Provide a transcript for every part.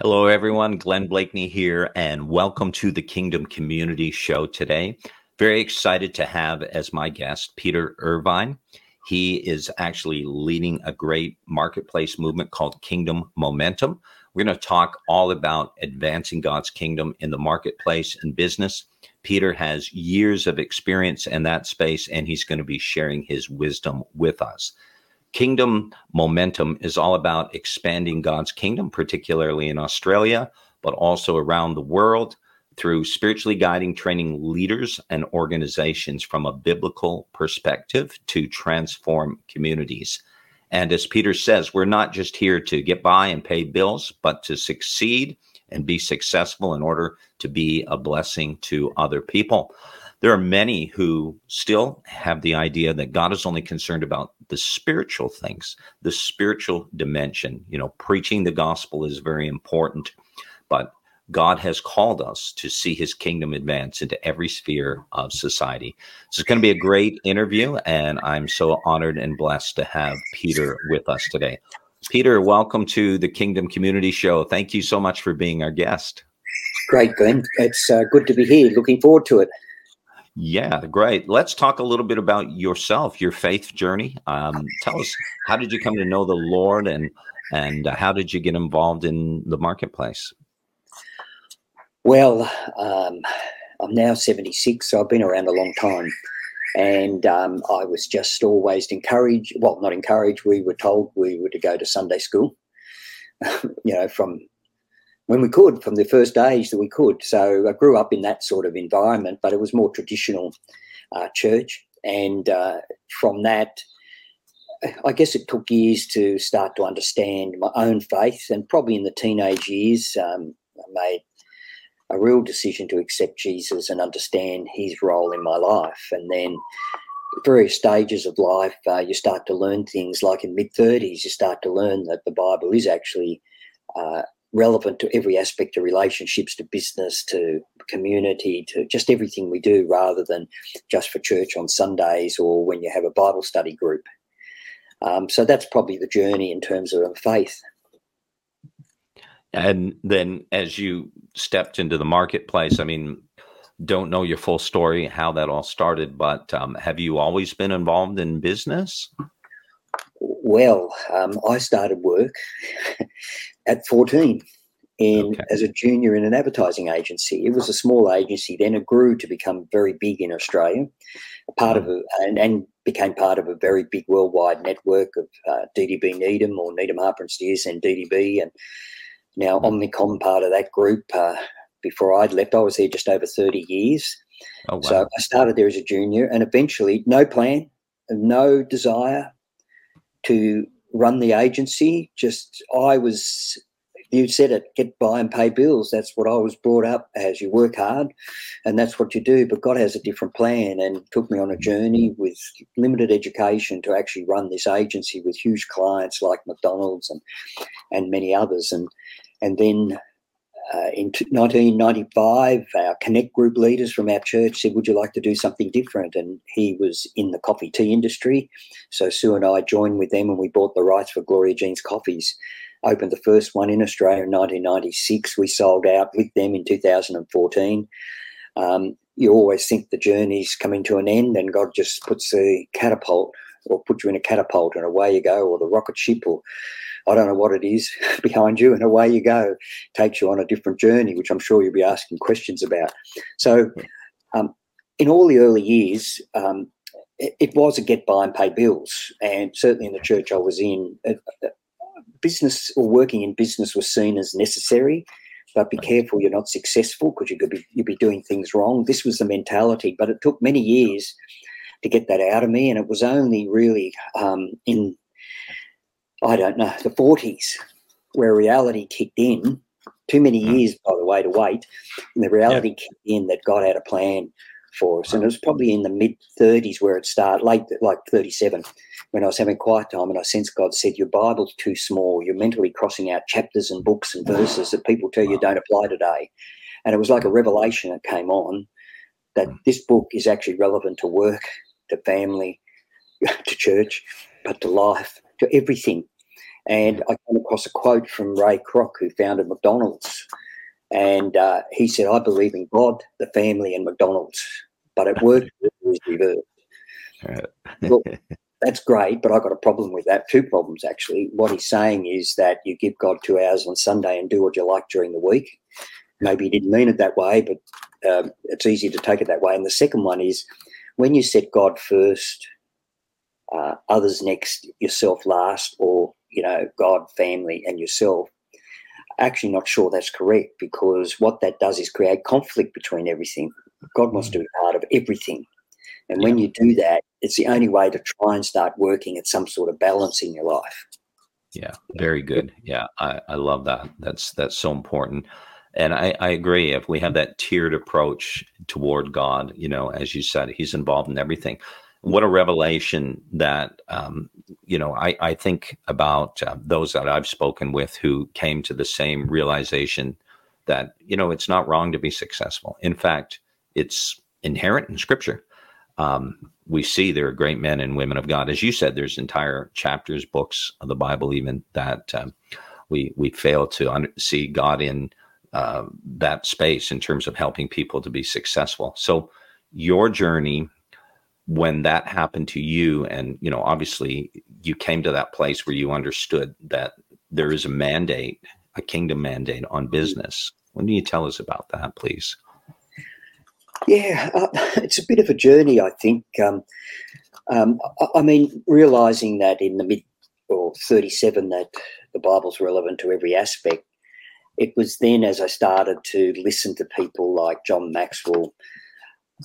Hello, everyone. Glenn Blakeney here, and welcome to the Kingdom Community Show today. Very excited to have as my guest Peter Irvine. He is actually leading a great marketplace movement called Kingdom Momentum. We're going to talk all about advancing God's kingdom in the marketplace and business. Peter has years of experience in that space, and he's going to be sharing his wisdom with us. Kingdom momentum is all about expanding God's kingdom, particularly in Australia, but also around the world through spiritually guiding, training leaders and organizations from a biblical perspective to transform communities. And as Peter says, we're not just here to get by and pay bills, but to succeed and be successful in order to be a blessing to other people. There are many who still have the idea that God is only concerned about the spiritual things, the spiritual dimension. You know, preaching the gospel is very important, but God has called us to see his kingdom advance into every sphere of society. So it's going to be a great interview, and I'm so honored and blessed to have Peter with us today. Peter, welcome to the Kingdom Community Show. Thank you so much for being our guest. Great, Glenn. It's uh, good to be here. Looking forward to it. Yeah, great. Let's talk a little bit about yourself, your faith journey. Um, tell us how did you come to know the Lord, and and uh, how did you get involved in the marketplace? Well, um, I'm now 76, so I've been around a long time, and um, I was just always encouraged. Well, not encouraged. We were told we were to go to Sunday school. you know, from when we could, from the first age that we could. So I grew up in that sort of environment, but it was more traditional uh, church. And uh, from that, I guess it took years to start to understand my own faith. And probably in the teenage years, um, I made a real decision to accept Jesus and understand his role in my life. And then various stages of life, uh, you start to learn things like in mid 30s, you start to learn that the Bible is actually uh, relevant to every aspect of relationships, to business, to community, to just everything we do, rather than just for church on Sundays or when you have a Bible study group. Um, so that's probably the journey in terms of faith. And then as you stepped into the marketplace, I mean, don't know your full story, how that all started, but um, have you always been involved in business? Well, um, I started work at 14 in okay. as a junior in an advertising agency. It was a small agency, then it grew to become very big in Australia, part of a, and, and became part of a very big worldwide network of uh, DDB Needham or Needham Harper and Steers and DDB, and now mm. Omnicom part of that group. Uh, before I'd left, I was there just over 30 years. Oh, wow. So I started there as a junior, and eventually, no plan, no desire to run the agency. Just I was, you said it, get by and pay bills. That's what I was brought up as. You work hard, and that's what you do. But God has a different plan, and took me on a journey with limited education to actually run this agency with huge clients like McDonald's and and many others, and and then. Uh, in 1995, our Connect group leaders from our church said, Would you like to do something different? And he was in the coffee tea industry. So Sue and I joined with them and we bought the rights for Gloria Jean's Coffees. Opened the first one in Australia in 1996. We sold out with them in 2014. Um, you always think the journey's coming to an end and God just puts the catapult or put you in a catapult and away you go, or the rocket ship, or I don't know what it is behind you, and away you go. Takes you on a different journey, which I'm sure you'll be asking questions about. So, um, in all the early years, um, it, it, was a get by and pay bills, and certainly in the church I was in, uh, uh, business or working in business was seen as necessary. But be careful you're not successful because you could be you'd be doing things wrong. This was the mentality, but it took many years to get that out of me, and it was only really um, in I don't know, the 40s, where reality kicked in. Too many hmm. years, by the way, to wait. And the reality kicked in that God had a plan for us. And it was probably in the mid 30s where it started, late, like 37, when I was having quiet time and I sensed God said, Your Bible's too small. You're mentally crossing out chapters and books and verses that people tell you don't apply today. And it was like a revelation that came on that this book is actually relevant to work, to family, to church, but to life, to everything. And I came across a quote from Ray Kroc, who founded McDonald's. And uh, he said, I believe in God, the family, and McDonald's. But at work, it was reversed. Look, that's great, but I've got a problem with that. Two problems, actually. What he's saying is that you give God two hours on Sunday and do what you like during the week. Maybe he didn't mean it that way, but um, it's easy to take it that way. And the second one is when you set God first, uh, others next, yourself last, or you know, God, family, and yourself. Actually, not sure that's correct because what that does is create conflict between everything. God wants to be part of everything. And when you do that, it's the only way to try and start working at some sort of balance in your life. Yeah, very good. Yeah, I, I love that. That's that's so important. And I, I agree. If we have that tiered approach toward God, you know, as you said, He's involved in everything. What a revelation that um, you know I, I think about uh, those that i've spoken with who came to the same realization that you know it's not wrong to be successful. In fact it's inherent in scripture. Um, we see there are great men and women of god. As you said there's entire chapters books of the bible even that um, we we fail to see god in uh, that space in terms of helping people to be successful. So your journey when that happened to you and you know obviously you came to that place where you understood that there is a mandate a kingdom mandate on business. When do you tell us about that please? Yeah uh, it's a bit of a journey i think. Um, um, I, I mean realizing that in the mid or 37 that the bible's relevant to every aspect it was then as i started to listen to people like john maxwell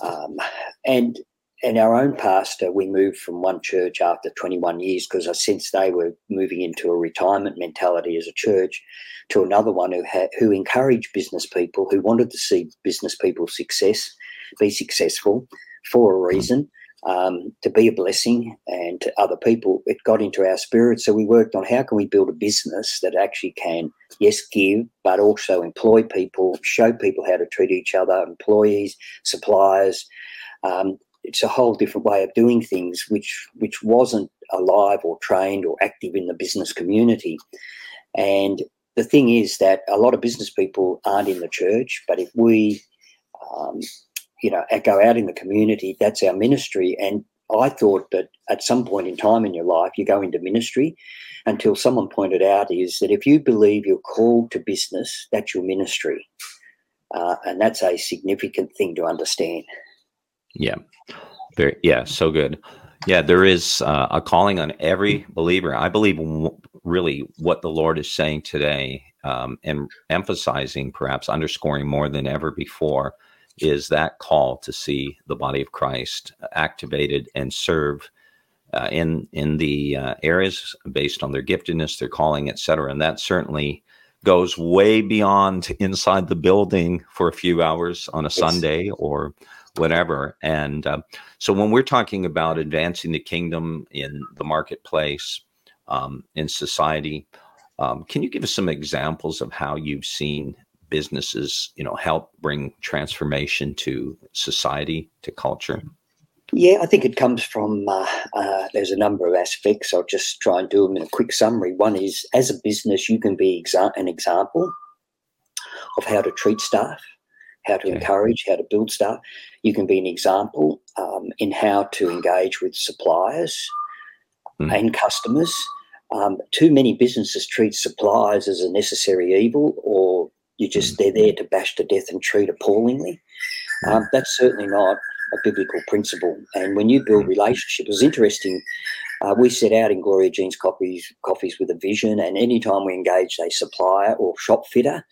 um, and and our own pastor, we moved from one church after 21 years because I sensed they were moving into a retirement mentality as a church to another one who had, who encouraged business people who wanted to see business people success, be successful for a reason, um, to be a blessing and to other people. It got into our spirit, so we worked on how can we build a business that actually can yes give, but also employ people, show people how to treat each other, employees, suppliers. Um, it's a whole different way of doing things, which which wasn't alive or trained or active in the business community. And the thing is that a lot of business people aren't in the church, but if we, um, you know, go out in the community, that's our ministry. And I thought that at some point in time in your life, you go into ministry until someone pointed out is that if you believe you're called to business, that's your ministry. Uh, and that's a significant thing to understand. Yeah. Very, yeah, so good. Yeah, there is uh, a calling on every believer. I believe w- really what the Lord is saying today um, and emphasizing, perhaps underscoring more than ever before, is that call to see the body of Christ activated and serve uh, in in the uh, areas based on their giftedness, their calling, etc. And that certainly goes way beyond inside the building for a few hours on a. Sunday or whatever. And uh, so when we're talking about advancing the kingdom in the marketplace, um, in society, um, can you give us some examples of how you've seen businesses, you know, help bring transformation to society, to culture? Yeah, I think it comes from, uh, uh, there's a number of aspects. I'll just try and do them in a quick summary. One is as a business, you can be exa- an example of how to treat staff how to okay. encourage, how to build stuff. You can be an example um, in how to engage with suppliers mm. and customers. Um, too many businesses treat suppliers as a necessary evil, or you just they're there to bash to death and treat appallingly. Um, that's certainly not a biblical principle. And when you build hmm. relationships, it's interesting. Uh, we set out in Gloria Jean's coffees, coffees with a vision, and anytime we engage a supplier or shop fitter,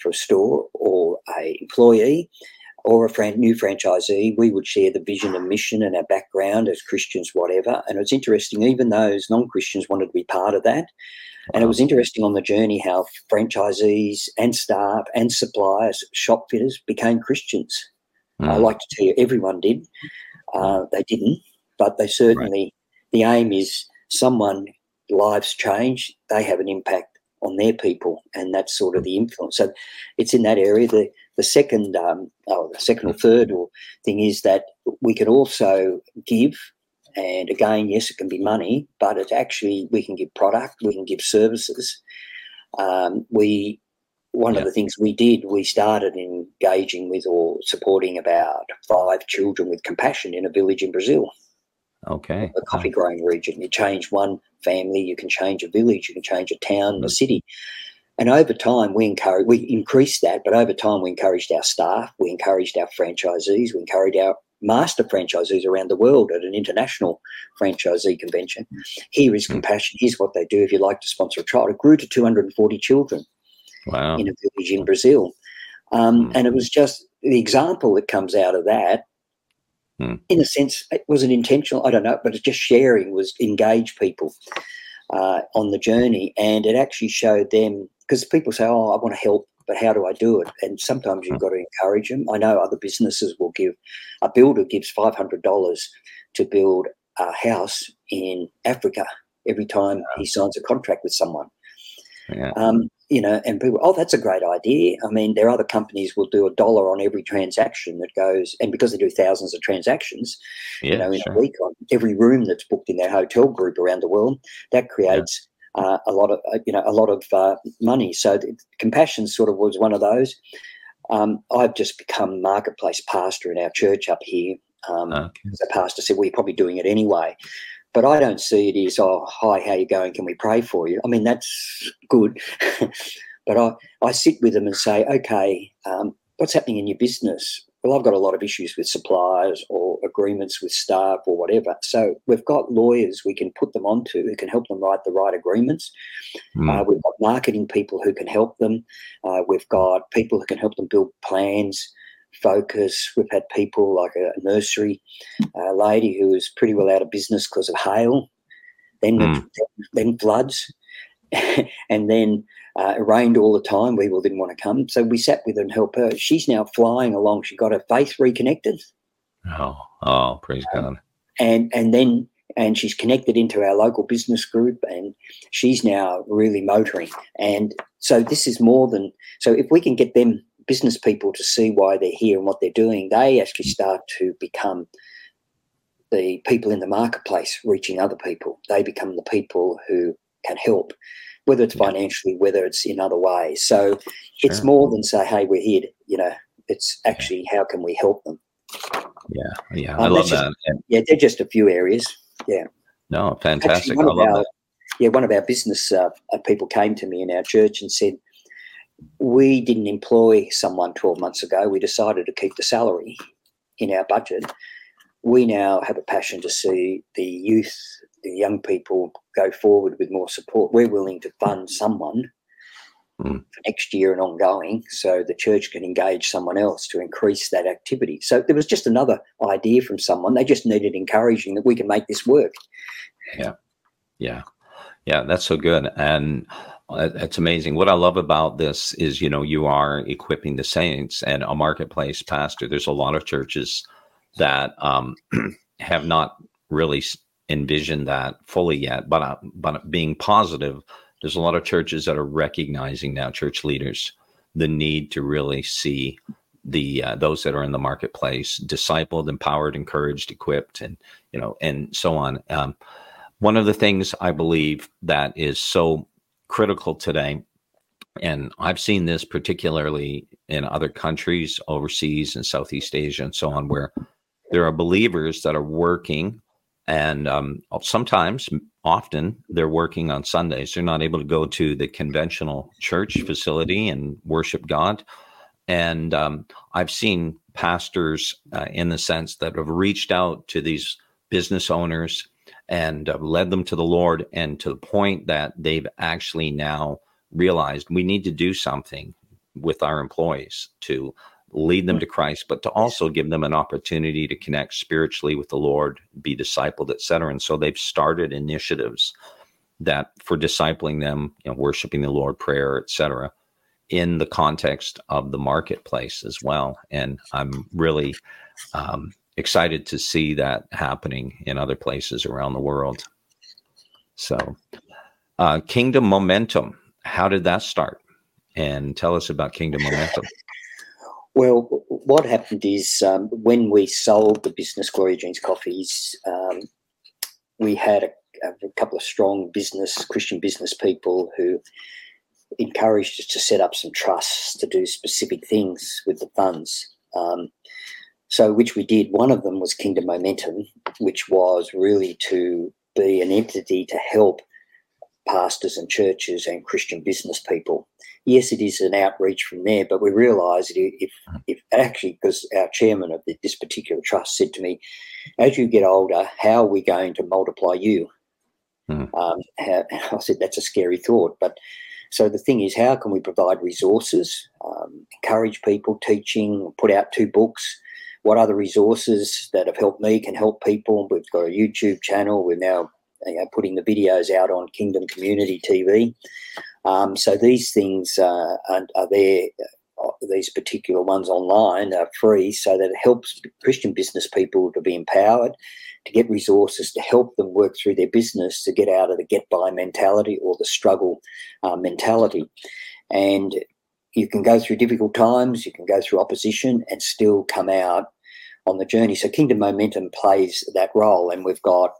for a store or a employee or a fran- new franchisee, we would share the vision and mission and our background as Christians, whatever. And it's interesting, even those non Christians wanted to be part of that. And it was interesting on the journey how franchisees and staff and suppliers, shop fitters became Christians. Mm. I like to tell you, everyone did. Uh, they didn't, but they certainly. Right. The aim is someone lives change. They have an impact on their people, and that's sort of the influence. So it's in that area. The the second, um, oh, the second or third or thing is that we can also give, and again, yes, it can be money, but it's actually we can give product, we can give services. Um, we one yeah. of the things we did, we started engaging with or supporting about five children with compassion in a village in Brazil. Okay. A coffee growing region. You change one family, you can change a village, you can change a town, mm-hmm. a city. And over time, we encourage, we increased that, but over time, we encouraged our staff, we encouraged our franchisees, we encouraged our master franchisees around the world at an international franchisee convention. Here is mm. compassion. Here's what they do if you like to sponsor a child. It grew to 240 children wow. in a village in Brazil. Um, mm. And it was just the example that comes out of that. Mm. In a sense, it wasn't intentional. I don't know, but it's just sharing was engage people uh, on the journey, and it actually showed them because people say, "Oh, I want to help," but how do I do it? And sometimes you've got to encourage them. I know other businesses will give. A builder gives five hundred dollars to build a house in Africa every time he signs a contract with someone. Yeah. Um, you know, and people, oh, that's a great idea. I mean, there are other companies will do a dollar on every transaction that goes, and because they do thousands of transactions, yeah, you know, in sure. a week on every room that's booked in their hotel group around the world, that creates. Uh, a lot of, uh, you know, a lot of uh, money. So compassion sort of was one of those. Um, I've just become marketplace pastor in our church up here. Um, okay. As a pastor said, we're probably doing it anyway. But I don't see it as, oh, hi, how you going? Can we pray for you? I mean, that's good. but I, I sit with them and say, okay, um, what's happening in your business? Well, I've got a lot of issues with suppliers or agreements with staff or whatever. So we've got lawyers we can put them onto who can help them write the right agreements. Mm. Uh, we've got marketing people who can help them. Uh, we've got people who can help them build plans focus. We've had people like a nursery uh, lady who was pretty well out of business because of hail, then mm. then floods, and then uh, it rained all the time. People didn't want to come, so we sat with her and helped her. She's now flying along. She got her faith reconnected. Oh, oh, praise um, God! And and then and she's connected into our local business group and she's now really motoring and so this is more than so if we can get them business people to see why they're here and what they're doing, they actually start to become the people in the marketplace reaching other people. They become the people who can help, whether it's financially, whether it's in other ways. So sure. it's more than say, hey, we're here, to, you know, it's actually how can we help them? Yeah, yeah, um, I love just, that. yeah, they're just a few areas. Yeah. No, fantastic. Actually, I love our, that. Yeah, one of our business uh, people came to me in our church and said, we didn't employ someone 12 months ago. We decided to keep the salary in our budget. We now have a passion to see the youth, the young people go forward with more support. We're willing to fund someone mm. for next year and ongoing so the church can engage someone else to increase that activity. So there was just another idea from someone. They just needed encouraging that we can make this work. Yeah. Yeah. Yeah. That's so good. And it's amazing. What I love about this is, you know, you are equipping the saints and a marketplace pastor. There's a lot of churches that um, have not really envisioned that fully yet, but uh, but being positive, there's a lot of churches that are recognizing now, church leaders, the need to really see the uh, those that are in the marketplace discipled, empowered, encouraged, equipped, and you know, and so on. Um, one of the things I believe that is so critical today. And I've seen this particularly in other countries overseas in Southeast Asia and so on, where there are believers that are working and um, sometimes often they're working on sundays. They're not able to go to the conventional church facility and worship god. And um, i've seen pastors uh, in the sense that have reached out to these business owners and uh, led them to the Lord, and to the point that they've actually now realized we need to do something with our employees to lead them to Christ, but to also give them an opportunity to connect spiritually with the Lord, be discipled, etc. And so they've started initiatives that for discipling them, you know, worshiping the Lord, prayer, etc. in the context of the marketplace as well. And I'm really um, excited to see that happening in other places around the world. So, uh, Kingdom Momentum, how did that start? And tell us about Kingdom Momentum. Well, what happened is um, when we sold the business Gloria Jean's Coffees, um, we had a, a, couple of strong business, Christian business people who encouraged us to set up some trusts to do specific things with the funds. Um, so, which we did. One of them was Kingdom Momentum, which was really to be an entity to help pastors and churches and Christian business people. Yes, it is an outreach from there, but we realise if, if actually, because our chairman of this particular trust said to me, as you get older, how are we going to multiply you? Mm. Um, I said, that's a scary thought. But so the thing is, how can we provide resources, um, encourage people, teaching, put out two books? What other resources that have helped me can help people? We've got a YouTube channel. We're now you know, putting the videos out on Kingdom Community TV. Um, so these things uh, are, are, there. Uh, these particular ones online are free, so that it helps Christian business people to be empowered, to get resources to help them work through their business, to get out of the get by mentality or the struggle uh, mentality. And you can go through difficult times, you can go through opposition, and still come out on the journey. So Kingdom Momentum plays that role, and we've got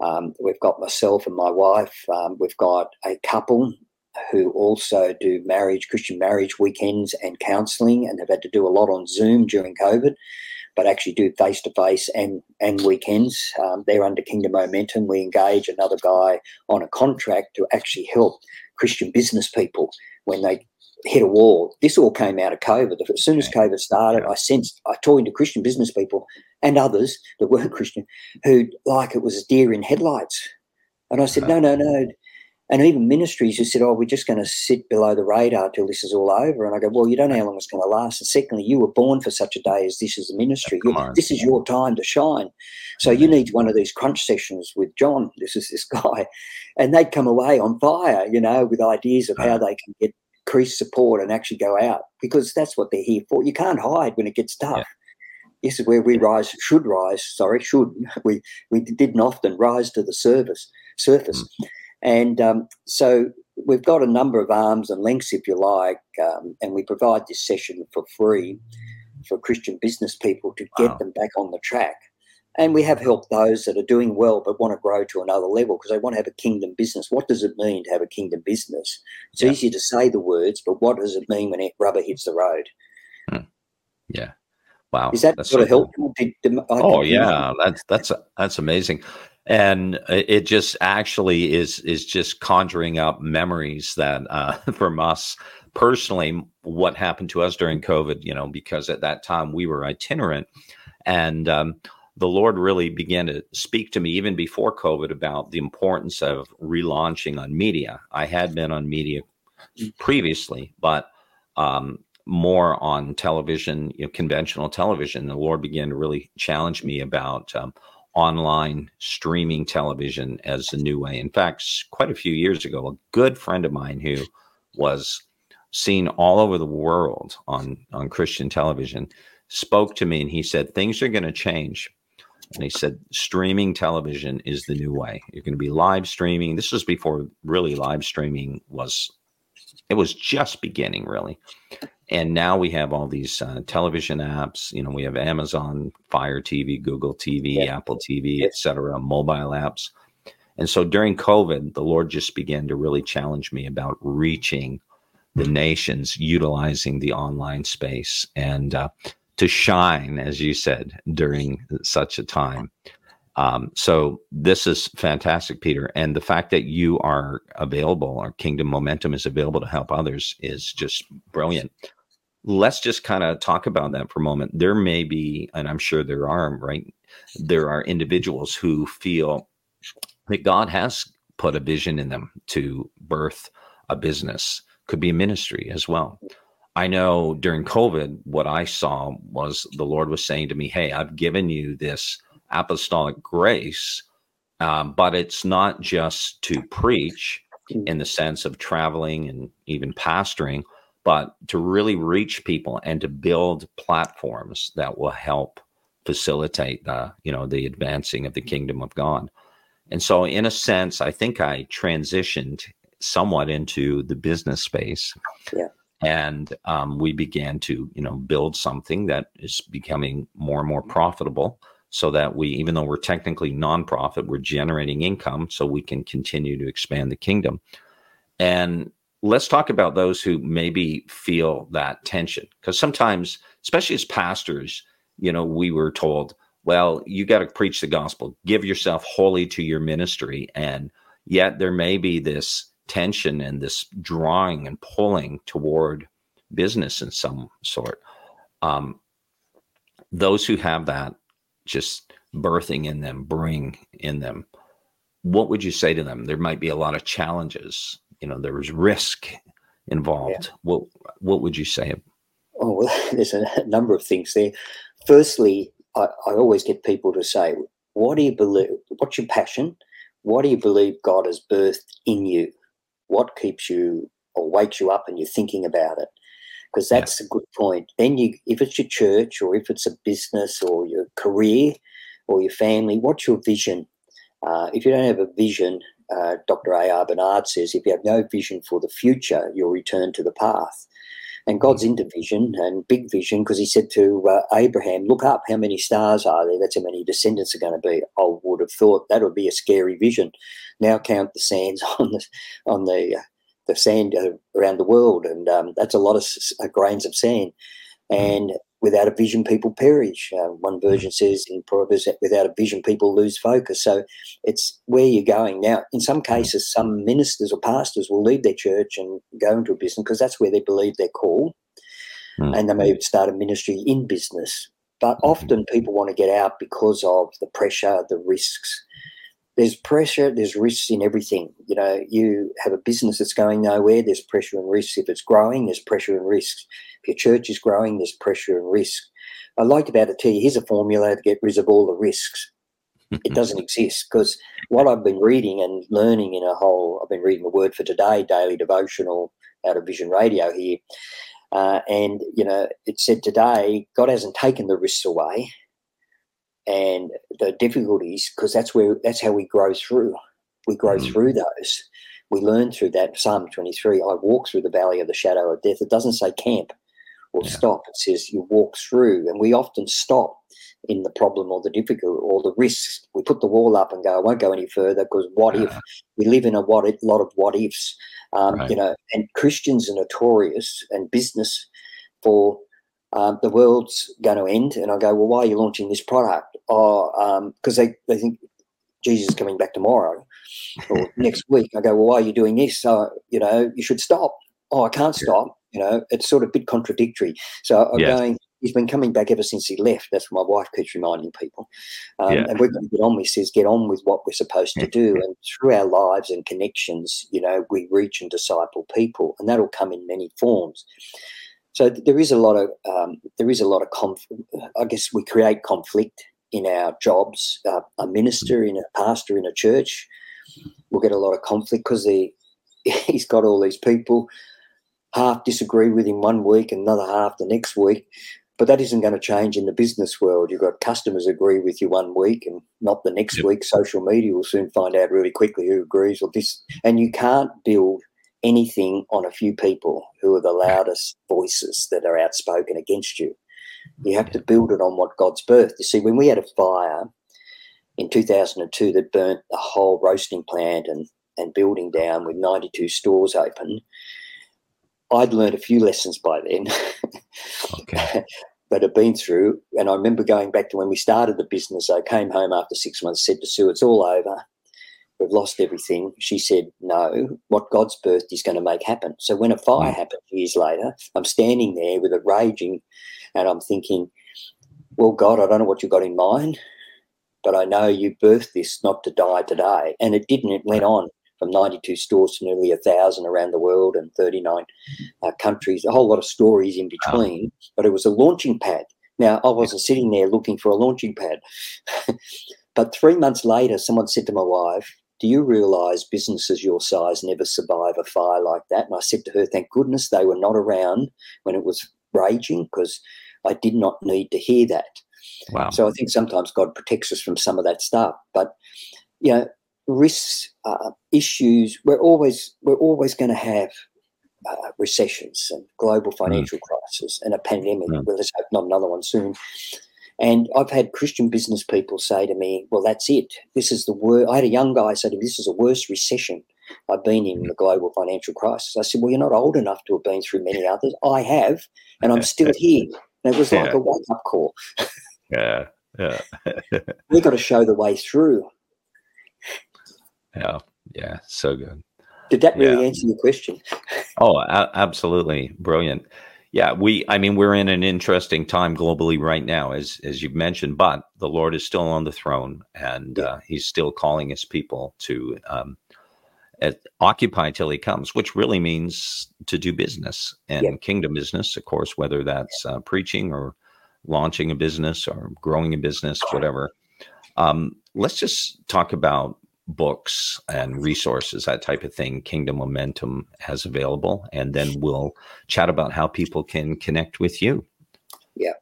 um, we've got myself and my wife. Um, we've got a couple who also do marriage, Christian marriage weekends and counselling, and have had to do a lot on Zoom during COVID, but actually do face to face and and weekends. Um, they're under Kingdom Momentum. We engage another guy on a contract to actually help Christian business people when they hit a wall. This all came out of COVID. As soon as COVID started, I sensed, I talking to Christian business people and others that weren't Christian who like it was deer in headlights. And I said, no, no, no. And even ministries who said, oh, we're just going to sit below the radar till this is all over. And I go, well, you don't know how long it's going to last. And secondly, you were born for such a day as this as a ministry. this is your time to shine. So you need one of these crunch sessions with John. This is this guy. And they'd come away on fire, you know, with ideas of how they can get increased support and actually go out because that's what they're here for. You can't hide when it gets tough. Yeah. This is where we rise, should rise. Sorry, should we? We didn't often rise to the surface. Surface, mm. And um, so we've got a number of arms and lengths, if you like, um, and we provide this session for free for Christian business people to get wow. them back on the track. And we have helped those that are doing well but want to grow to another level because they want to have a kingdom business. What does it mean to have a kingdom business? It's yeah. easy to say the words, but what does it mean when it rubber hits the road? Hmm. Yeah. Wow. Is that sort of helpful? oh yeah, that's that's that's amazing, and it just actually is is just conjuring up memories that uh, from us personally, what happened to us during COVID. You know, because at that time we were itinerant, and um, the Lord really began to speak to me even before COVID about the importance of relaunching on media. I had been on media previously, but um, more on television, you know, conventional television. The Lord began to really challenge me about um, online streaming television as a new way. In fact, quite a few years ago, a good friend of mine who was seen all over the world on on Christian television spoke to me and he said things are going to change and he said streaming television is the new way. You're going to be live streaming. This was before really live streaming was it was just beginning really. And now we have all these uh, television apps. You know, we have Amazon Fire TV, Google TV, yeah. Apple TV, etc., mobile apps. And so during COVID, the Lord just began to really challenge me about reaching the nations utilizing the online space. And uh, to shine, as you said, during such a time. Um, so this is fantastic, Peter. And the fact that you are available, our Kingdom Momentum is available to help others, is just brilliant. Let's just kind of talk about that for a moment. There may be, and I'm sure there are, right? There are individuals who feel that God has put a vision in them to birth a business, could be a ministry as well. I know during COVID, what I saw was the Lord was saying to me, Hey, I've given you this apostolic grace, um, but it's not just to preach in the sense of traveling and even pastoring, but to really reach people and to build platforms that will help facilitate the you know the advancing of the kingdom of God. And so, in a sense, I think I transitioned somewhat into the business space. Yeah. And um, we began to, you know, build something that is becoming more and more profitable so that we, even though we're technically nonprofit, we're generating income so we can continue to expand the kingdom. And let's talk about those who maybe feel that tension. Because sometimes, especially as pastors, you know, we were told, well, you got to preach the gospel, give yourself wholly to your ministry. And yet there may be this tension and this drawing and pulling toward business in some sort. Um, those who have that just birthing in them, bring in them, what would you say to them? There might be a lot of challenges. You know, there was risk involved. Yeah. What What would you say? Oh, well, there's a number of things there. Firstly, I, I always get people to say, "What do you believe? What's your passion? What do you believe God has birthed in you? What keeps you or wakes you up and you're thinking about it?" Because that's yeah. a good point. Then you, if it's your church or if it's a business or your career or your family, what's your vision? Uh, if you don't have a vision, uh, Dr. A.R. Bernard says, if you have no vision for the future, you'll return to the path. And God's mm. into vision and big vision because he said to uh, Abraham, Look up, how many stars are there? That's how many descendants are going to be. I would have thought that would be a scary vision. Now count the sands on the, on the, uh, the sand uh, around the world, and um, that's a lot of uh, grains of sand. Mm. And without a vision, people perish. Uh, one version says in Proverbs that without a vision, people lose focus. So it's where you're going. Now, in some cases, some ministers or pastors will leave their church and go into a business because that's where they believe they're called. Mm. And they may start a ministry in business. But mm-hmm. often people want to get out because of the pressure, the risks. There's pressure, there's risks in everything. You know, you have a business that's going nowhere, there's pressure and risks. If it's growing, there's pressure and risks If your church is growing, there's pressure and risk. I like about it tell you here's a formula to get rid of all the risks. it doesn't exist because what I've been reading and learning in a whole, I've been reading the Word for Today daily devotional out of Vision Radio here. Uh, and, you know, it said today, God hasn't taken the risks away and the difficulties because that's where, that's how we grow through. We grow mm-hmm. through those. We learn through that. Psalm 23, I walk through the valley of the shadow of death. It doesn't say camp or yeah. stop. It says you walk through, and we often stop in the problem or the difficult or the risks. We put the wall up and go, I won't go any further because what yeah. if we live in a what a lot of what ifs, um, right. you know? And Christians are notorious and business for um, the world's going to end. And I go, well, why are you launching this product? Oh, because um, they they think Jesus is coming back tomorrow or next week. I go, well, why are you doing this? Uh, you know, you should stop. Oh, I can't stop. You know, it's sort of a bit contradictory. So I'm going, he's been coming back ever since he left. That's what my wife keeps reminding people. Um, yeah. And we're going to get on with, says, get on with what we're supposed to do. And through our lives and connections, you know, we reach and disciple people, and that'll come in many forms. So there is a lot of um, there is a lot of conf- I guess we create conflict in our jobs. Uh, a minister in a pastor in a church will get a lot of conflict because he he's got all these people half disagree with him one week and another half the next week. But that isn't going to change in the business world. You've got customers agree with you one week and not the next yep. week. Social media will soon find out really quickly who agrees with this. And you can't build anything on a few people who are the loudest voices that are outspoken against you. You have to build it on what God's birth. You see, when we had a fire in 2002 that burnt the whole roasting plant and, and building down with 92 stores open, I'd learned a few lessons by then. okay. that had been through. And I remember going back to when we started the business. I came home after six months, said to Sue, It's all over. We've lost everything. She said, No, what God's birthed is going to make happen. So when a fire mm. happened years later, I'm standing there with it raging and I'm thinking, Well, God, I don't know what you've got in mind, but I know you birthed this not to die today. And it didn't, it went on from 92 stores to nearly a thousand around the world and 39 uh, countries, a whole lot of stories in between. But it was a launching pad. Now, I wasn't sitting there looking for a launching pad. but three months later, someone said to my wife, Do you realize businesses your size never survive a fire like that? And I said to her, Thank goodness they were not around when it was raging because I did not need to hear that. Wow. So I think sometimes God protects us from some of that stuff. But, you know, risks, uh, issues, we're always, we're always going to have uh, recessions and global hmm. financial mm. crisis and a pandemic. Mm. Well, let's hope not another one soon. And I've had Christian business people say to me, "Well, that's it. This is the worst." I had a young guy say to me, "This is the worst recession I've been in the global financial crisis." I said, "Well, you're not old enough to have been through many others. I have, and I'm still here." And it was like yeah. a wake up call. yeah, yeah. We've got to show the way through. Yeah, yeah, so good. Did that really yeah. answer your question? oh, a- absolutely, brilliant. Yeah, we. I mean, we're in an interesting time globally right now, as as you've mentioned. But the Lord is still on the throne, and uh, He's still calling His people to um, at, occupy till He comes, which really means to do business and yeah. kingdom business, of course, whether that's uh, preaching or launching a business or growing a business, whatever. Um, let's just talk about books and resources, that type of thing, Kingdom Momentum has available. And then we'll chat about how people can connect with you. Yeah.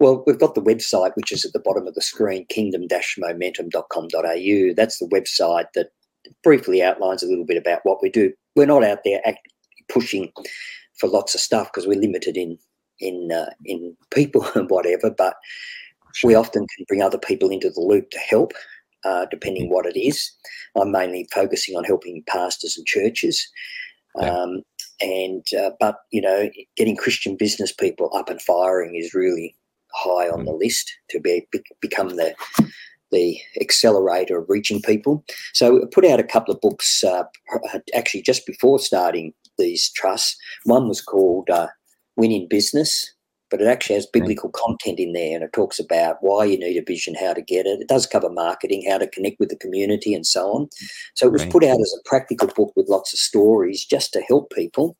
Well, we've got the website, which is at the bottom of the screen, kingdom-momentum.com.au. That's the website that briefly outlines a little bit about what we do. We're not out there act- pushing for lots of stuff because we're limited in in uh, in people and whatever, but sure. we often can bring other people into the loop to help uh, depending what it is. I'm mainly focusing on helping pastors and churches. Um, and uh, but you know, getting Christian business people up and firing is really high on mm. the list to be, be, become the the accelerator of reaching people. So I put out a couple of books uh, actually just before starting these trusts. One was called uh, Win in Business, but it actually has biblical content in there and it talks about why you need a vision, how to get it. It does cover marketing, how to connect with the community, and so on. So it was put out as a practical book with lots of stories just to help people.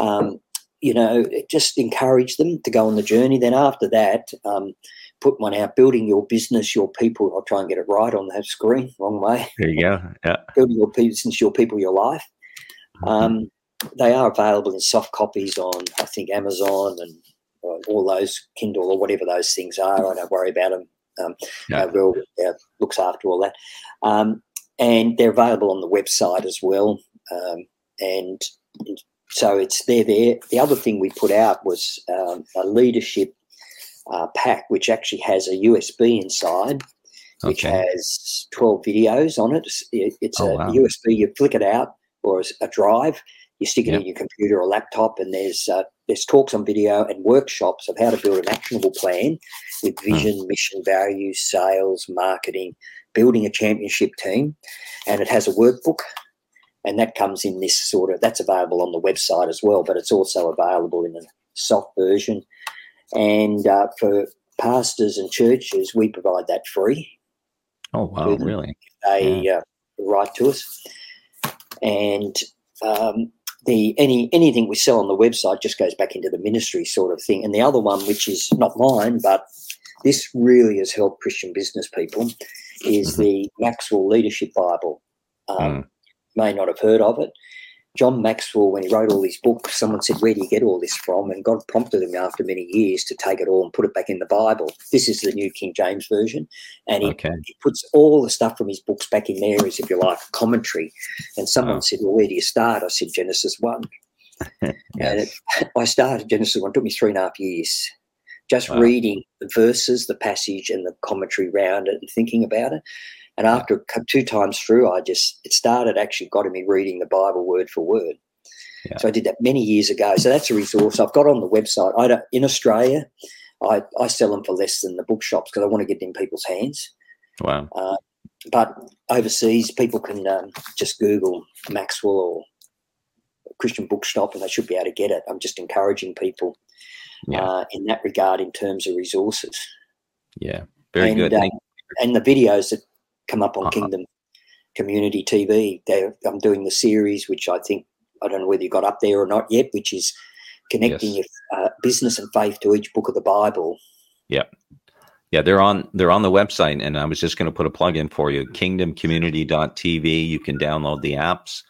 Um, you know, just encourage them to go on the journey. Then after that, um, put one out, building your business, your people. I'll try and get it right on that screen, wrong way. There you go. Yeah. building your business, your people, your life. Mm-hmm. Um, they are available in soft copies on, I think, Amazon and all those Kindle or whatever those things are. I don't worry about them. Um, yeah. Will uh, looks after all that, um, and they're available on the website as well. Um, and so it's there. There. The other thing we put out was um, a leadership uh, pack, which actually has a USB inside. Which okay. has 12 videos on it. It's oh, a wow. USB, you flick it out, or a drive, you stick it yep. in your computer or laptop, and there's uh, there's talks on video and workshops of how to build an actionable plan with hmm. vision, mission, values, sales, marketing, building a championship team, and it has a workbook, and that comes in this sort of that's available on the website as well, but it's also available in a soft version, and uh, for pastors and churches, we provide that free. Oh wow! Really? They yeah. uh, write to us, and um, the any anything we sell on the website just goes back into the ministry sort of thing. And the other one, which is not mine, but this really has helped Christian business people, is mm-hmm. the Maxwell Leadership Bible. Um, mm. May not have heard of it. John Maxwell, when he wrote all these books, someone said, Where do you get all this from? And God prompted him after many years to take it all and put it back in the Bible. This is the New King James Version. And he, okay. he puts all the stuff from his books back in there as, if you like, a commentary. And someone oh. said, Well, where do you start? I said, Genesis 1. yes. And it, I started Genesis 1. It took me three and a half years just wow. reading the verses, the passage, and the commentary around it and thinking about it. And after two times through, I just, it started actually got me reading the Bible word for word. Yeah. So I did that many years ago. So that's a resource I've got on the website. I don't, in Australia, I, I sell them for less than the bookshops because I want to get them in people's hands. Wow. Uh, but overseas, people can um, just Google Maxwell or Christian Bookshop and they should be able to get it. I'm just encouraging people yeah. uh, in that regard in terms of resources. Yeah, very and, good. Uh, and the videos that come up on uh-huh. Kingdom Community TV. They're, I'm doing the series, which I think I don't know whether you got up there or not yet, which is connecting yes. your uh, business and faith to each book of the Bible. Yep. Yeah, they're on they're on the website, and I was just going to put a plug in for you. KingdomCommunity.tv. You can download the apps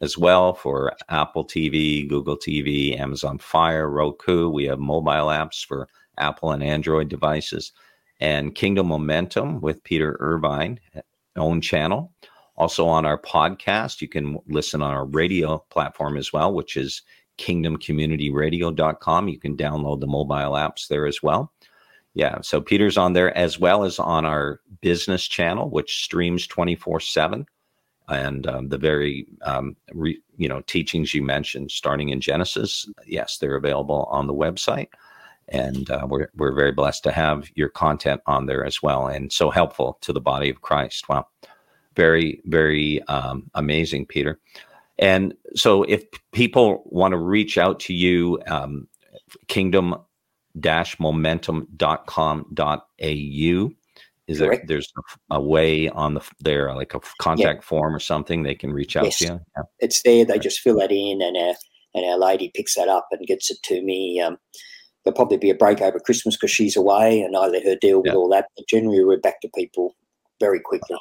as well for Apple TV, Google TV, Amazon Fire, Roku. We have mobile apps for Apple and Android devices, and Kingdom Momentum with Peter Irvine, own channel. Also on our podcast, you can listen on our radio platform as well, which is kingdomcommunityradio.com. You can download the mobile apps there as well. Yeah, so Peter's on there as well as on our business channel, which streams 24 7 and um, the very um, re, you know teachings you mentioned starting in genesis yes they're available on the website and uh, we're, we're very blessed to have your content on there as well and so helpful to the body of christ wow very very um, amazing peter and so if people want to reach out to you um, kingdom momentum.com.au is there there's a way on the there like a contact yeah. form or something they can reach out yes. to you? Yeah. It's there. They just fill that in, and our and our lady picks that up and gets it to me. Um, there'll probably be a break over Christmas because she's away, and I let her deal with yeah. all that. But generally, we're back to people very quickly.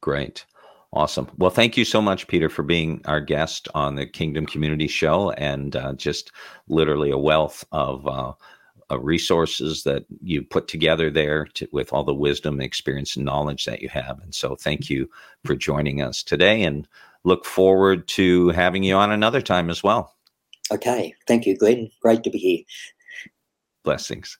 Great. Awesome. Well, thank you so much, Peter, for being our guest on the Kingdom Community Show and uh, just literally a wealth of uh, uh, resources that you put together there to, with all the wisdom, experience, and knowledge that you have. And so, thank you for joining us today, and look forward to having you on another time as well. Okay, thank you, Glenn. Great to be here. Blessings.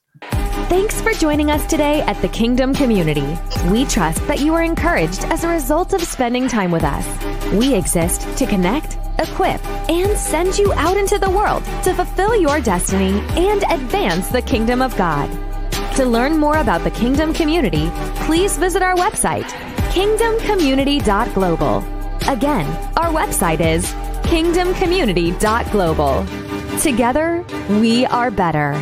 Thanks for joining us today at the Kingdom Community. We trust that you are encouraged as a result of spending time with us. We exist to connect equip, and send you out into the world to fulfill your destiny and advance the kingdom of God. To learn more about the Kingdom Community, please visit our website, kingdomcommunity.global. Again, our website is kingdomcommunity.global. Together, we are better.